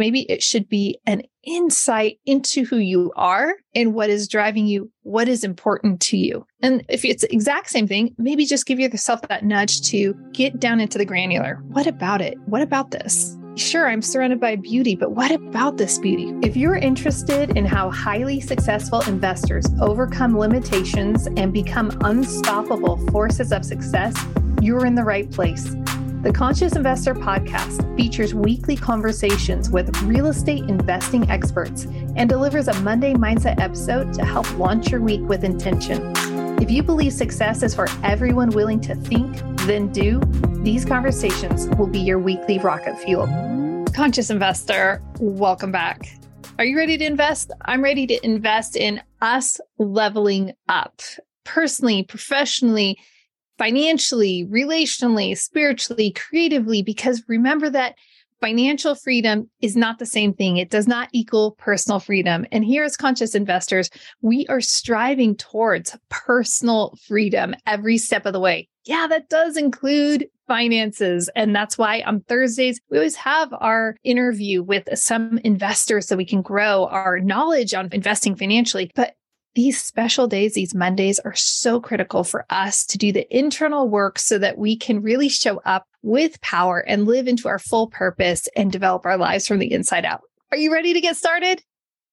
Maybe it should be an insight into who you are and what is driving you, what is important to you. And if it's the exact same thing, maybe just give yourself that nudge to get down into the granular. What about it? What about this? Sure, I'm surrounded by beauty, but what about this beauty? If you're interested in how highly successful investors overcome limitations and become unstoppable forces of success, you're in the right place. The Conscious Investor podcast features weekly conversations with real estate investing experts and delivers a Monday Mindset episode to help launch your week with intention. If you believe success is for everyone willing to think, then do, these conversations will be your weekly rocket fuel. Conscious Investor, welcome back. Are you ready to invest? I'm ready to invest in us leveling up personally, professionally, financially, relationally, spiritually, creatively, because remember that financial freedom is not the same thing. It does not equal personal freedom. And here as conscious investors, we are striving towards personal freedom every step of the way. Yeah, that does include finances. And that's why on Thursdays, we always have our interview with some investors so we can grow our knowledge on investing financially. But these special days, these Mondays are so critical for us to do the internal work so that we can really show up with power and live into our full purpose and develop our lives from the inside out. Are you ready to get started?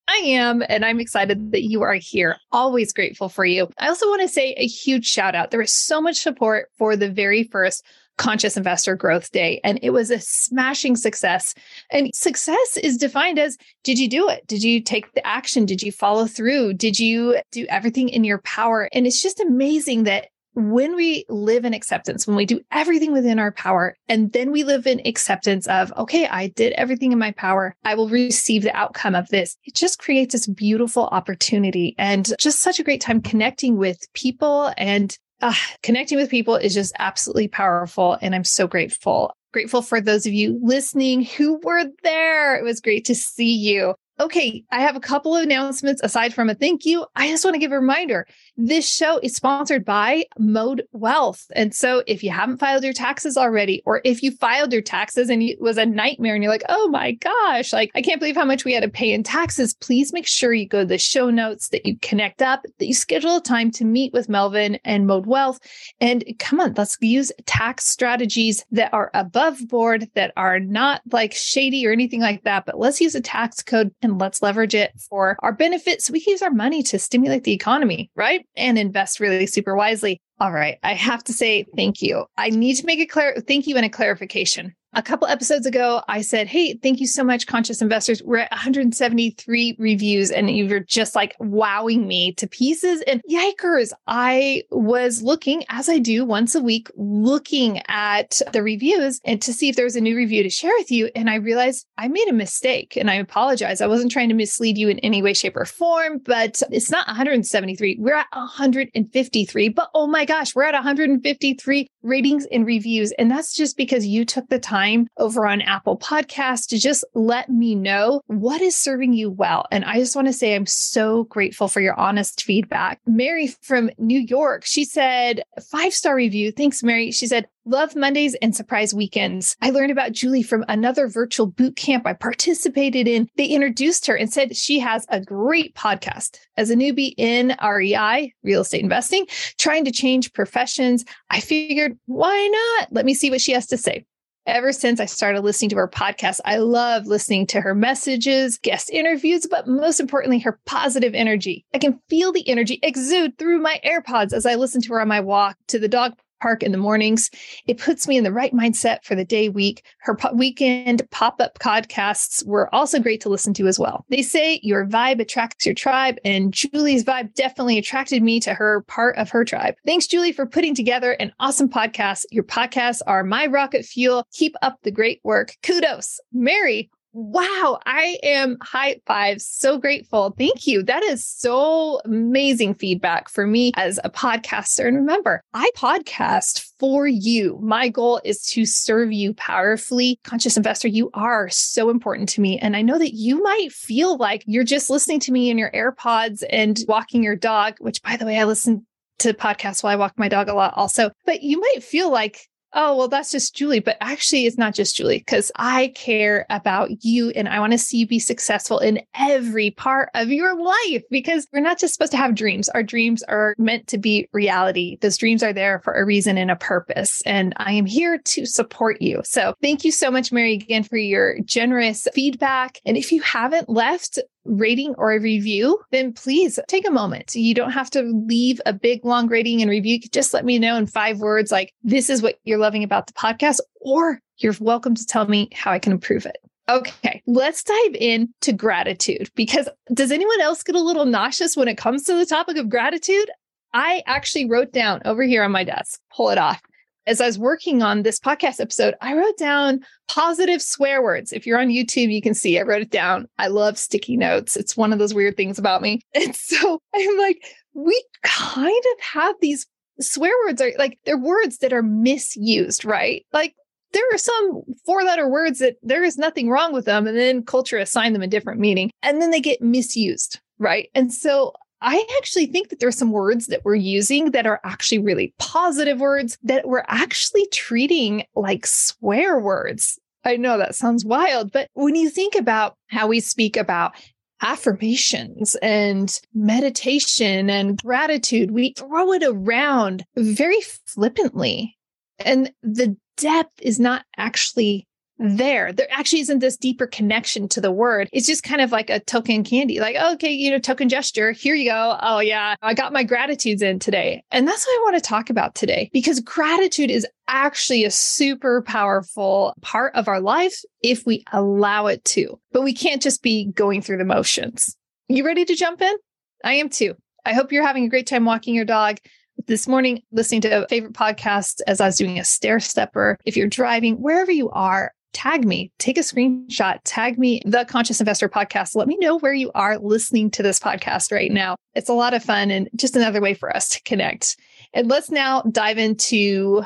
I am, and I'm excited that you are here. Always grateful for you. I also want to say a huge shout out. There was so much support for the very first Conscious Investor Growth Day. And it was a smashing success. And success is defined as did you do it? Did you take the action? Did you follow through? Did you do everything in your power? And it's just amazing that when we live in acceptance, when we do everything within our power, and then we live in acceptance of, okay, I did everything in my power, I will receive the outcome of this. It just creates this beautiful opportunity and just such a great time connecting with people and uh, connecting with people is just absolutely powerful. And I'm so grateful. Grateful for those of you listening who were there. It was great to see you. Okay, I have a couple of announcements aside from a thank you. I just want to give a reminder this show is sponsored by Mode Wealth. And so if you haven't filed your taxes already, or if you filed your taxes and it was a nightmare and you're like, oh my gosh, like I can't believe how much we had to pay in taxes, please make sure you go to the show notes, that you connect up, that you schedule a time to meet with Melvin and Mode Wealth. And come on, let's use tax strategies that are above board, that are not like shady or anything like that, but let's use a tax code and let's leverage it for our benefits. So we can use our money to stimulate the economy, right? and invest really super wisely. All right. I have to say thank you. I need to make a clear thank you and a clarification a couple episodes ago, I said, Hey, thank you so much, conscious investors. We're at 173 reviews, and you're just like wowing me to pieces. And yikers, I was looking, as I do once a week, looking at the reviews and to see if there was a new review to share with you. And I realized I made a mistake and I apologize. I wasn't trying to mislead you in any way, shape, or form, but it's not 173. We're at 153. But oh my gosh, we're at 153 ratings and reviews. And that's just because you took the time over on Apple Podcasts to just let me know what is serving you well. And I just want to say I'm so grateful for your honest feedback. Mary from New York, she said, five star review. Thanks, Mary. She said, Love Mondays and surprise weekends. I learned about Julie from another virtual boot camp I participated in. They introduced her and said she has a great podcast. As a newbie in REI, real estate investing, trying to change professions, I figured, why not? Let me see what she has to say ever since I started listening to her podcast, I love listening to her messages, guest interviews, but most importantly, her positive energy. I can feel the energy exude through my AirPods as I listen to her on my walk to the dog park in the mornings. It puts me in the right mindset for the day week. Her po- weekend pop up podcasts were also great to listen to as well. They say your vibe attracts your tribe, and Julie's vibe definitely attracted me to her part of her tribe. Thanks, Julie, for putting together an awesome podcast. Your podcasts are my rocket fuel. Keep up the great work. Kudos. Mary, Wow, I am high five. So grateful. Thank you. That is so amazing feedback for me as a podcaster. And remember, I podcast for you. My goal is to serve you powerfully. Conscious investor, you are so important to me. And I know that you might feel like you're just listening to me in your AirPods and walking your dog, which by the way, I listen to podcasts while I walk my dog a lot also. But you might feel like oh, well, that's just Julie. But actually, it's not just Julie because I care about you and I want to see you be successful in every part of your life because we're not just supposed to have dreams. Our dreams are meant to be reality. Those dreams are there for a reason and a purpose. And I am here to support you. So thank you so much, Mary, again, for your generous feedback. And if you haven't left rating or a review, then please take a moment. You don't have to leave a big long rating and review. Just let me know in five words, like, this is what you're loving about the podcast, or you're welcome to tell me how I can improve it. Okay, let's dive into gratitude because does anyone else get a little nauseous when it comes to the topic of gratitude? I actually wrote down over here on my desk, pull it off as I was working on this podcast episode, I wrote down positive swear words. If you're on YouTube, you can see I wrote it down. I love sticky notes. It's one of those weird things about me. And so I'm like, we kind of have these swear words are like they're words that are misused, right? Like there are some four letter words that there is nothing wrong with them. And then culture assigned them a different meaning and then they get misused. Right. And so I actually think that there's some words that we're using that are actually really positive words that we're actually treating like swear words. I know that sounds wild, but when you think about how we speak about affirmations and meditation and gratitude, we throw it around very flippantly. And the depth is not actually there. There actually isn't this deeper connection to the word. It's just kind of like a token candy, like, oh, okay, you know, token gesture. Here you go. Oh, yeah, I got my gratitudes in today. And that's what I want to talk about today because gratitude is actually a super powerful part of our life if we allow it to. But we can't just be going through the motions. You ready to jump in? I am too. I hope you're having a great time walking your dog this morning listening to a favorite podcast as I was doing a stair stepper. If you're driving, wherever you are, tag me, take a screenshot, tag me, the Conscious Investor podcast. Let me know where you are listening to this podcast right now. It's a lot of fun and just another way for us to connect. And let's now dive into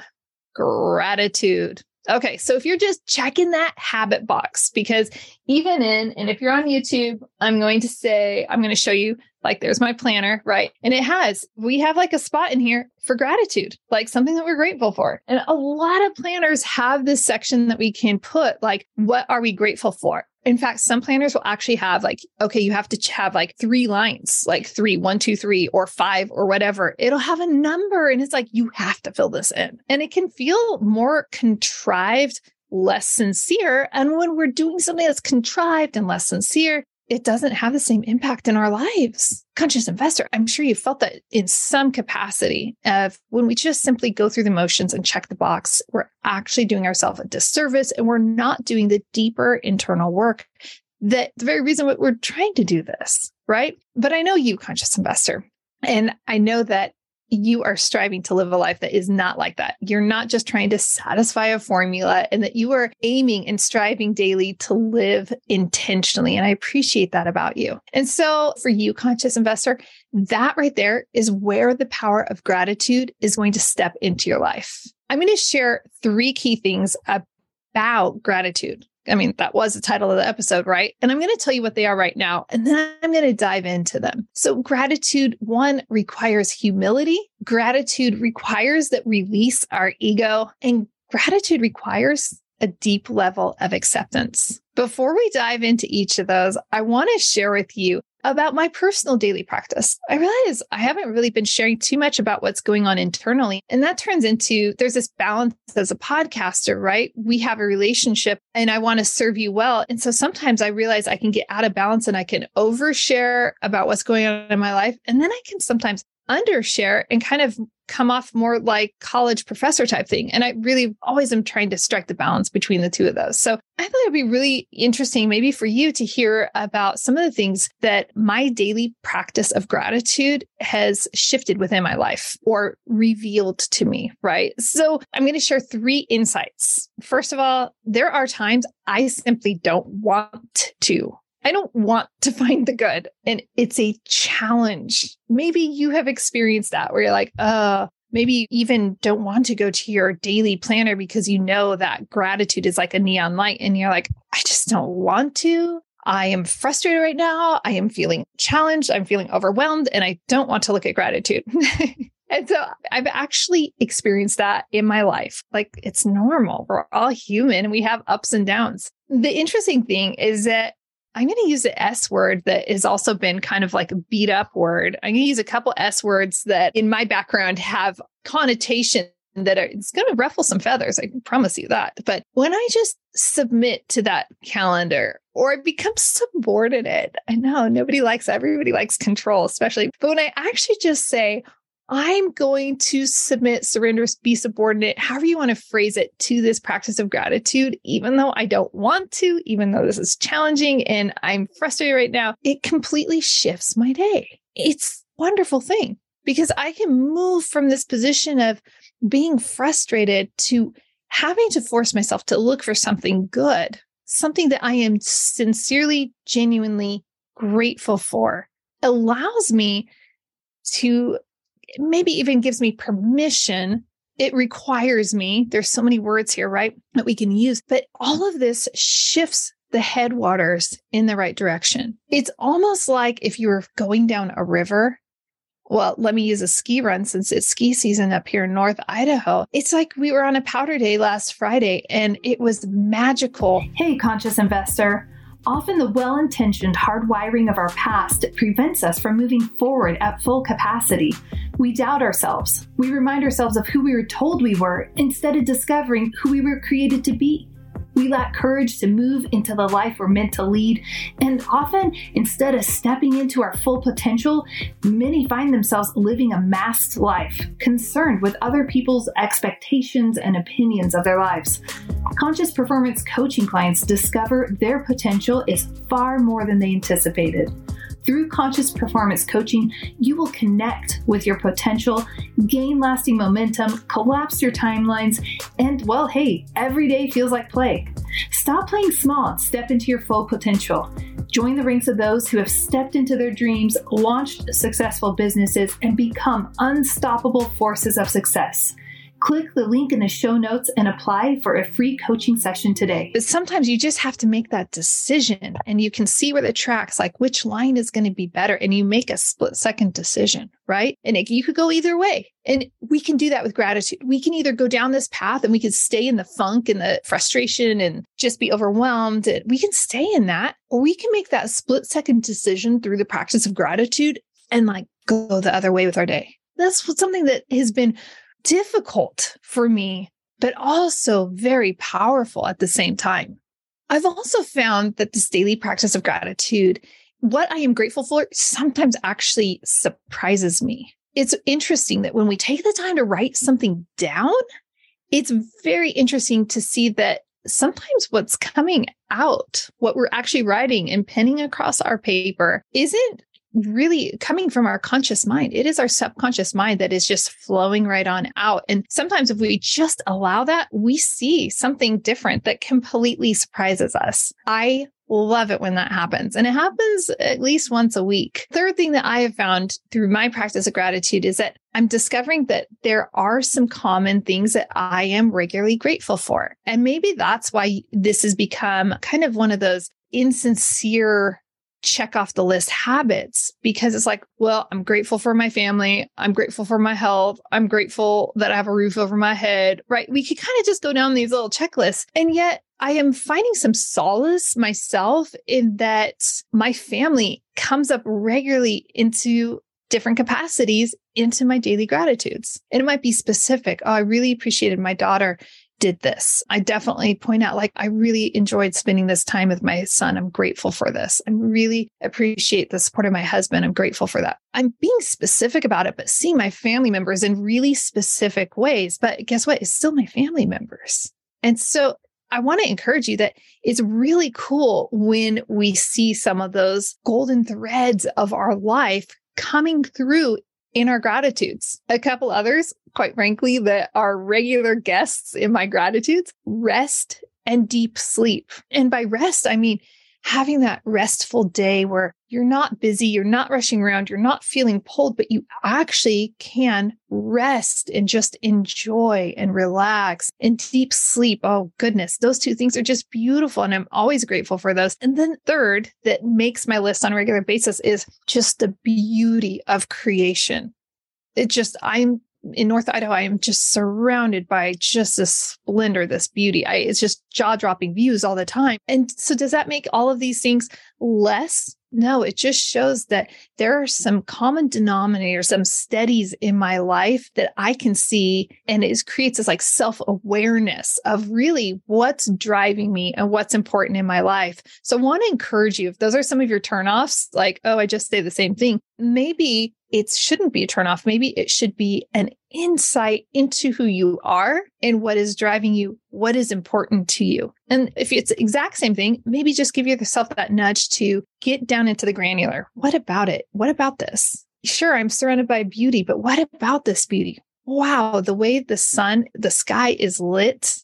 gratitude. Okay, so if you're just checking that habit box, because even in, and if you're on YouTube, I'm going to say, I'm going to show you like there's my planner, right? And it has, we have like a spot in here for gratitude, like something that we're grateful for. And a lot of planners have this section that we can put like, what are we grateful for? In fact, some planners will actually have like, okay, you have to have like three lines, like three, one, two, three, or five, or whatever. It'll have a number. And it's like, you have to fill this in. And it can feel more contrived, less sincere. And when we're doing something that's contrived and less sincere, it doesn't have the same impact in our lives. Conscious investor, I'm sure you felt that in some capacity of when we just simply go through the motions and check the box, we're actually doing ourselves a disservice and we're not doing the deeper internal work that the very reason we're trying to do this, right? But I know you, conscious investor, and I know that you are striving to live a life that is not like that. You're not just trying to satisfy a formula and that you are aiming and striving daily to live intentionally. And I appreciate that about you. And so for you, conscious investor, that right there is where the power of gratitude is going to step into your life. I'm going to share three key things about gratitude I mean, that was the title of the episode, right? And I'm going to tell you what they are right now, and then I'm going to dive into them. So, gratitude, one, requires humility. Gratitude requires that release our ego, and gratitude requires a deep level of acceptance. Before we dive into each of those, I want to share with you about my personal daily practice. I realize I haven't really been sharing too much about what's going on internally. And that turns into there's this balance as a podcaster, right? We have a relationship and I want to serve you well. And so sometimes I realize I can get out of balance and I can overshare about what's going on in my life. And then I can sometimes undershare and kind of come off more like college professor type thing. And I really always am trying to strike the balance between the two of those. So I thought it'd be really interesting, maybe for you to hear about some of the things that my daily practice of gratitude has shifted within my life or revealed to me, right? So I'm going to share three insights. First of all, there are times I simply don't want to I don't want to find the good. And it's a challenge. Maybe you have experienced that where you're like, uh, maybe you even don't want to go to your daily planner because you know that gratitude is like a neon light and you're like, I just don't want to. I am frustrated right now. I am feeling challenged. I'm feeling overwhelmed and I don't want to look at gratitude. And so I've actually experienced that in my life. Like it's normal. We're all human and we have ups and downs. The interesting thing is that I'm going to use the S word that has also been kind of like a beat up word. I'm going to use a couple S words that in my background have connotation that are, it's going to ruffle some feathers. I promise you that. But when I just submit to that calendar or it become subordinate, I know nobody likes, everybody likes control, especially. But when I actually just say, I'm going to submit, surrender, be subordinate, however you want to phrase it, to this practice of gratitude, even though I don't want to, even though this is challenging and I'm frustrated right now, it completely shifts my day. It's a wonderful thing because I can move from this position of being frustrated to having to force myself to look for something good, something that I am sincerely, genuinely grateful for, allows me to maybe even gives me permission. It requires me. There's so many words here, right? That we can use, but all of this shifts the headwaters in the right direction. It's almost like if you were going down a river. Well, let me use a ski run since it's ski season up here in North Idaho. It's like we were on a powder day last Friday and it was magical. Hey, conscious investor. Often the well intentioned hardwiring of our past prevents us from moving forward at full capacity. We doubt ourselves. We remind ourselves of who we were told we were instead of discovering who we were created to be. We lack courage to move into the life we're meant to lead. And often, instead of stepping into our full potential, many find themselves living a masked life, concerned with other people's expectations and opinions of their lives. Conscious performance coaching clients discover their potential is far more than they anticipated. Through conscious performance coaching, you will connect with your potential, gain lasting momentum, collapse your timelines, and well, hey, every day feels like play. Stop playing small and step into your full potential. Join the ranks of those who have stepped into their dreams, launched successful businesses, and become unstoppable forces of success. Click the link in the show notes and apply for a free coaching session today. But sometimes you just have to make that decision and you can see where the tracks, like which line is going to be better. And you make a split second decision, right? And it, you could go either way. And we can do that with gratitude. We can either go down this path and we can stay in the funk and the frustration and just be overwhelmed. And we can stay in that, or we can make that split second decision through the practice of gratitude and like go the other way with our day. That's something that has been difficult for me, but also very powerful at the same time. I've also found that this daily practice of gratitude, what I am grateful for, sometimes actually surprises me. It's interesting that when we take the time to write something down, it's very interesting to see that sometimes what's coming out, what we're actually writing and penning across our paper, isn't really coming from our conscious mind. It is our subconscious mind that is just flowing right on out. And sometimes if we just allow that, we see something different that completely surprises us. I love it when that happens. And it happens at least once a week. Third thing that I have found through my practice of gratitude is that I'm discovering that there are some common things that I am regularly grateful for. And maybe that's why this has become kind of one of those insincere check off the list habits because it's like, well, I'm grateful for my family. I'm grateful for my health. I'm grateful that I have a roof over my head, right? We could kind of just go down these little checklists. And yet I am finding some solace myself in that my family comes up regularly into different capacities into my daily gratitudes. And it might be specific. Oh, I really appreciated my daughter did this. I definitely point out, like, I really enjoyed spending this time with my son. I'm grateful for this. I really appreciate the support of my husband. I'm grateful for that. I'm being specific about it, but seeing my family members in really specific ways. But guess what? It's still my family members. And so I want to encourage you that it's really cool when we see some of those golden threads of our life coming through in our gratitudes. A couple others, quite frankly, that are regular guests in my gratitudes rest and deep sleep. And by rest, I mean having that restful day where you're not busy, you're not rushing around, you're not feeling pulled, but you actually can rest and just enjoy and relax and deep sleep. Oh, goodness. Those two things are just beautiful. And I'm always grateful for those. And then, third, that makes my list on a regular basis is just the beauty of creation. it just, I'm in North Idaho, I am just surrounded by just this splendor, this beauty. I, it's just jaw dropping views all the time. And so, does that make all of these things less no, it just shows that there are some common denominators, some steadies in my life that I can see. And it creates this like self awareness of really what's driving me and what's important in my life. So I want to encourage you if those are some of your turnoffs, like, oh, I just say the same thing, maybe it shouldn't be a turnoff. Maybe it should be an insight into who you are and what is driving you, what is important to you. And if it's the exact same thing, maybe just give yourself that nudge to get down into the granular. What about it? What about this? Sure, I'm surrounded by beauty, but what about this beauty? Wow, the way the sun, the sky is lit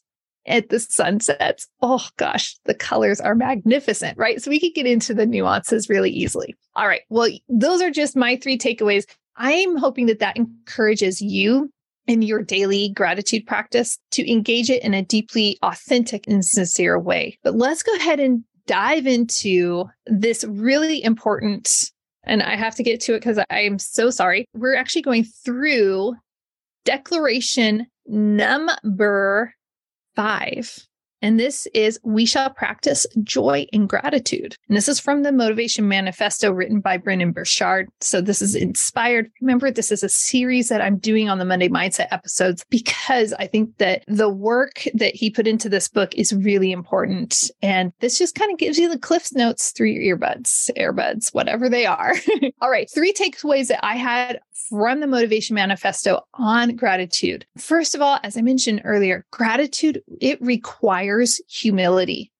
at the sunsets. Oh gosh, the colors are magnificent, right? So we could get into the nuances really easily. All right. Well, those are just my three takeaways. I'm hoping that that encourages you in your daily gratitude practice to engage it in a deeply authentic and sincere way. But let's go ahead and dive into this really important and I have to get to it because I am so sorry. We're actually going through declaration number five. And this is We Shall Practice Joy and Gratitude. And this is from the Motivation Manifesto written by Brendon Burchard. So this is inspired. Remember, this is a series that I'm doing on the Monday Mindset episodes because I think that the work that he put into this book is really important. And this just kind of gives you the Cliffs Notes through your earbuds, earbuds, whatever they are. All right. Three takeaways that I had from the Motivation Manifesto on gratitude. First of all, as I mentioned earlier, gratitude, it requires humility.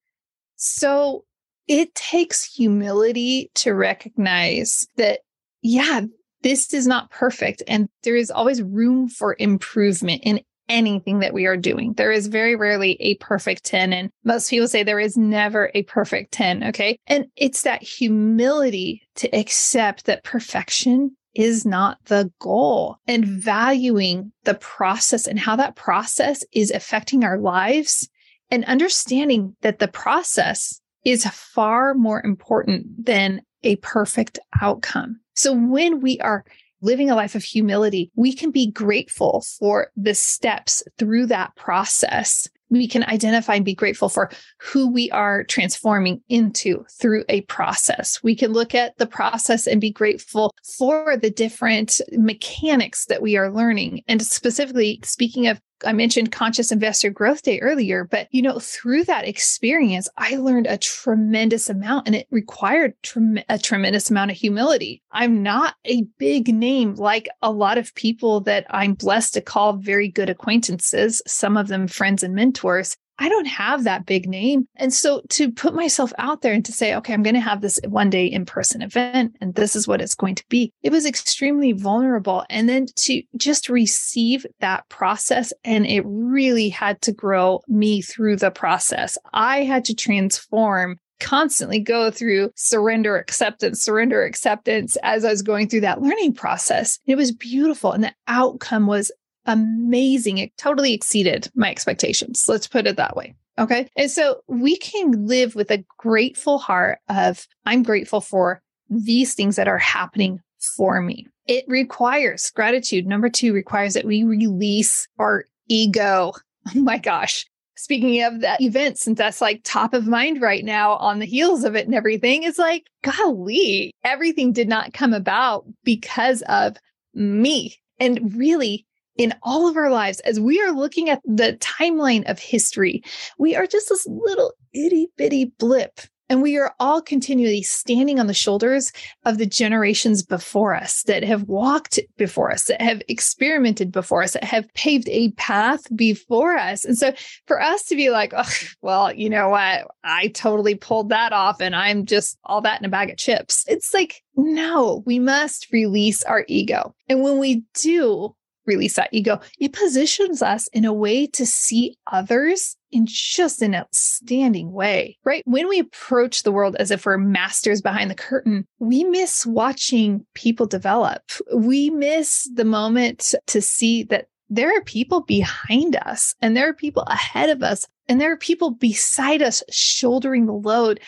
So it takes humility to recognize that, yeah, this is not perfect. And there is always room for improvement in anything that we are doing. There is very rarely a perfect 10. And most people say there is never a perfect 10. Okay. And it's that humility to accept that perfection is not the goal and valuing the process and how that process is affecting our lives and understanding that the process is far more important than a perfect outcome. So when we are living a life of humility, we can be grateful for the steps through that process we can identify and be grateful for who we are transforming into through a process. We can look at the process and be grateful for the different mechanics that we are learning. And specifically, speaking of I mentioned Conscious Investor Growth Day earlier, but you know, through that experience, I learned a tremendous amount and it required tre- a tremendous amount of humility. I'm not a big name like a lot of people that I'm blessed to call very good acquaintances, some of them friends and mentors. I don't have that big name. And so to put myself out there and to say, okay, I'm going to have this one day in person event and this is what it's going to be, it was extremely vulnerable. And then to just receive that process, and it really had to grow me through the process. I had to transform constantly go through surrender acceptance, surrender acceptance as I was going through that learning process. It was beautiful. And the outcome was amazing. It totally exceeded my expectations. Let's put it that way. Okay. And so we can live with a grateful heart of, I'm grateful for these things that are happening for me. It requires gratitude. Number two requires that we release our ego. Oh my gosh. Speaking of that event, since that's like top of mind right now on the heels of it and everything, it's like, golly, everything did not come about because of me. And really, in all of our lives, as we are looking at the timeline of history, we are just this little itty bitty blip. And we are all continually standing on the shoulders of the generations before us that have walked before us, that have experimented before us, that have paved a path before us. And so for us to be like, oh, well, you know what? I totally pulled that off and I'm just all that in a bag of chips. It's like, no, we must release our ego. And when we do, release that ego, it positions us in a way to see others in just an outstanding way, right? When we approach the world as if we're masters behind the curtain, we miss watching people develop. We miss the moment to see that there are people behind us and there are people ahead of us and there are people beside us shouldering the load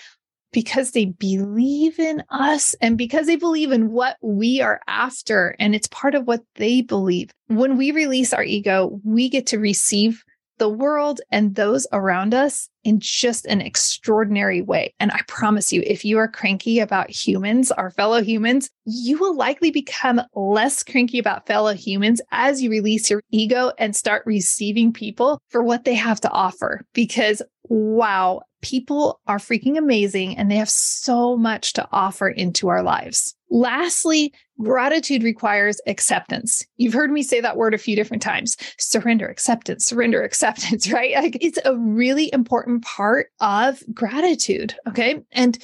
because they believe in us and because they believe in what we are after. And it's part of what they believe. When we release our ego, we get to receive the world and those around us in just an extraordinary way. And I promise you, if you are cranky about humans, our fellow humans, you will likely become less cranky about fellow humans as you release your ego and start receiving people for what they have to offer. Because wow, people are freaking amazing and they have so much to offer into our lives. Lastly, gratitude requires acceptance. You've heard me say that word a few different times. Surrender, acceptance, surrender, acceptance, right? Like it's a really important part of gratitude. Okay. And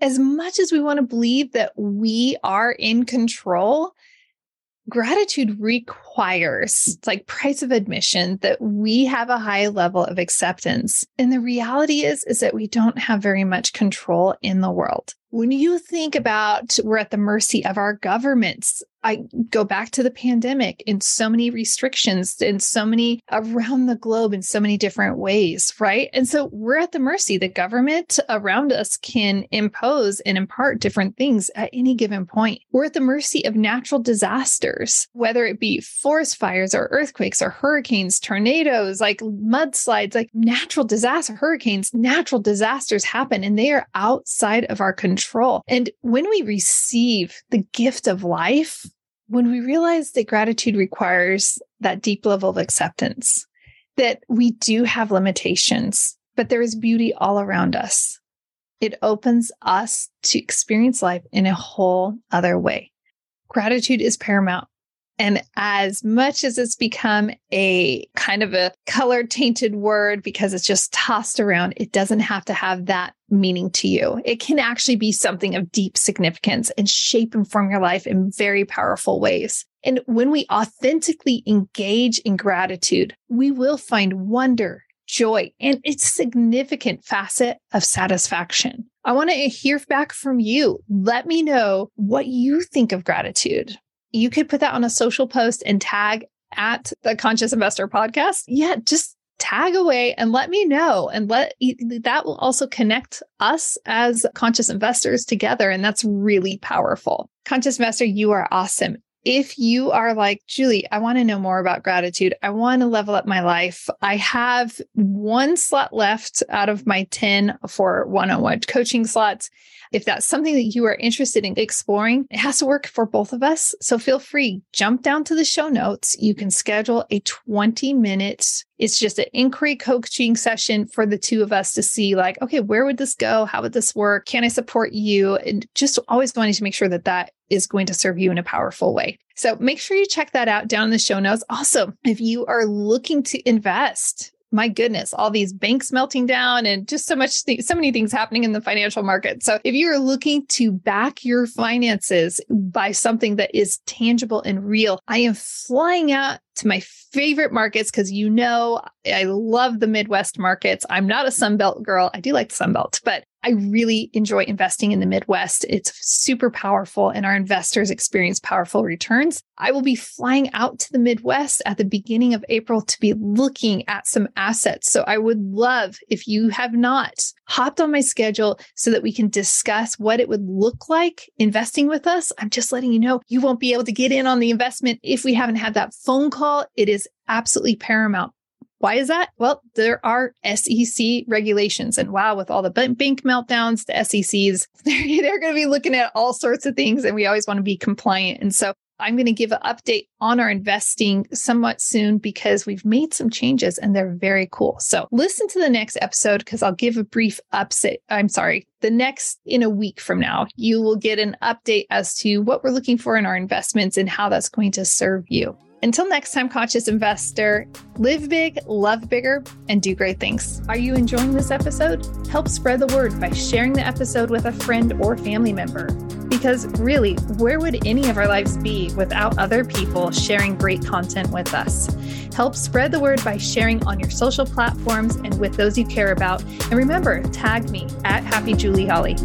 as much as we want to believe that we are in control, gratitude requires it's like price of admission that we have a high level of acceptance. And the reality is is that we don't have very much control in the world when you think about we're at the mercy of our governments, I go back to the pandemic and so many restrictions and so many around the globe in so many different ways, right? And so we're at the mercy. The government around us can impose and impart different things at any given point. We're at the mercy of natural disasters, whether it be forest fires or earthquakes or hurricanes, tornadoes, like mudslides, like natural disaster, hurricanes, natural disasters happen and they are outside of our control. And when we receive the gift of life, when we realize that gratitude requires that deep level of acceptance, that we do have limitations, but there is beauty all around us, it opens us to experience life in a whole other way. Gratitude is paramount. And as much as it's become a kind of a color tainted word because it's just tossed around, it doesn't have to have that meaning to you. It can actually be something of deep significance and shape and form your life in very powerful ways. And when we authentically engage in gratitude, we will find wonder, joy, and its significant facet of satisfaction. I want to hear back from you. Let me know what you think of gratitude you could put that on a social post and tag at the Conscious Investor podcast. Yeah, just tag away and let me know and let that will also connect us as conscious investors together and that's really powerful. Conscious investor you are awesome if you are like, Julie, I want to know more about gratitude. I want to level up my life. I have one slot left out of my 10 for one on one coaching slots. If that's something that you are interested in exploring, it has to work for both of us. So feel free, jump down to the show notes. You can schedule a 20 minutes. It's just an inquiry coaching session for the two of us to see, like, okay, where would this go? How would this work? Can I support you? And just always wanting to make sure that that is going to serve you in a powerful way. So make sure you check that out down in the show notes. Also, if you are looking to invest, my goodness, all these banks melting down and just so much, th- so many things happening in the financial market. So if you are looking to back your finances by something that is tangible and real, I am flying out to my favorite markets because you know I love the Midwest markets. I'm not a Sunbelt girl. I do like the Sunbelt, but I really enjoy investing in the Midwest. It's super powerful and our investors experience powerful returns. I will be flying out to the Midwest at the beginning of April to be looking at some assets. So I would love if you have not hopped on my schedule so that we can discuss what it would look like investing with us. I'm just letting you know you won't be able to get in on the investment if we haven't had that phone call. It is absolutely paramount. Why is that? Well, there are SEC regulations. And wow, with all the bank meltdowns, the SECs, they're, they're going to be looking at all sorts of things. And we always want to be compliant. And so I'm going to give an update on our investing somewhat soon because we've made some changes and they're very cool. So listen to the next episode because I'll give a brief update. I'm sorry, the next in a week from now, you will get an update as to what we're looking for in our investments and how that's going to serve you. Until next time, conscious investor, live big, love bigger, and do great things. Are you enjoying this episode? Help spread the word by sharing the episode with a friend or family member. Because really, where would any of our lives be without other people sharing great content with us? Help spread the word by sharing on your social platforms and with those you care about. And remember, tag me at Happy Julie Holly.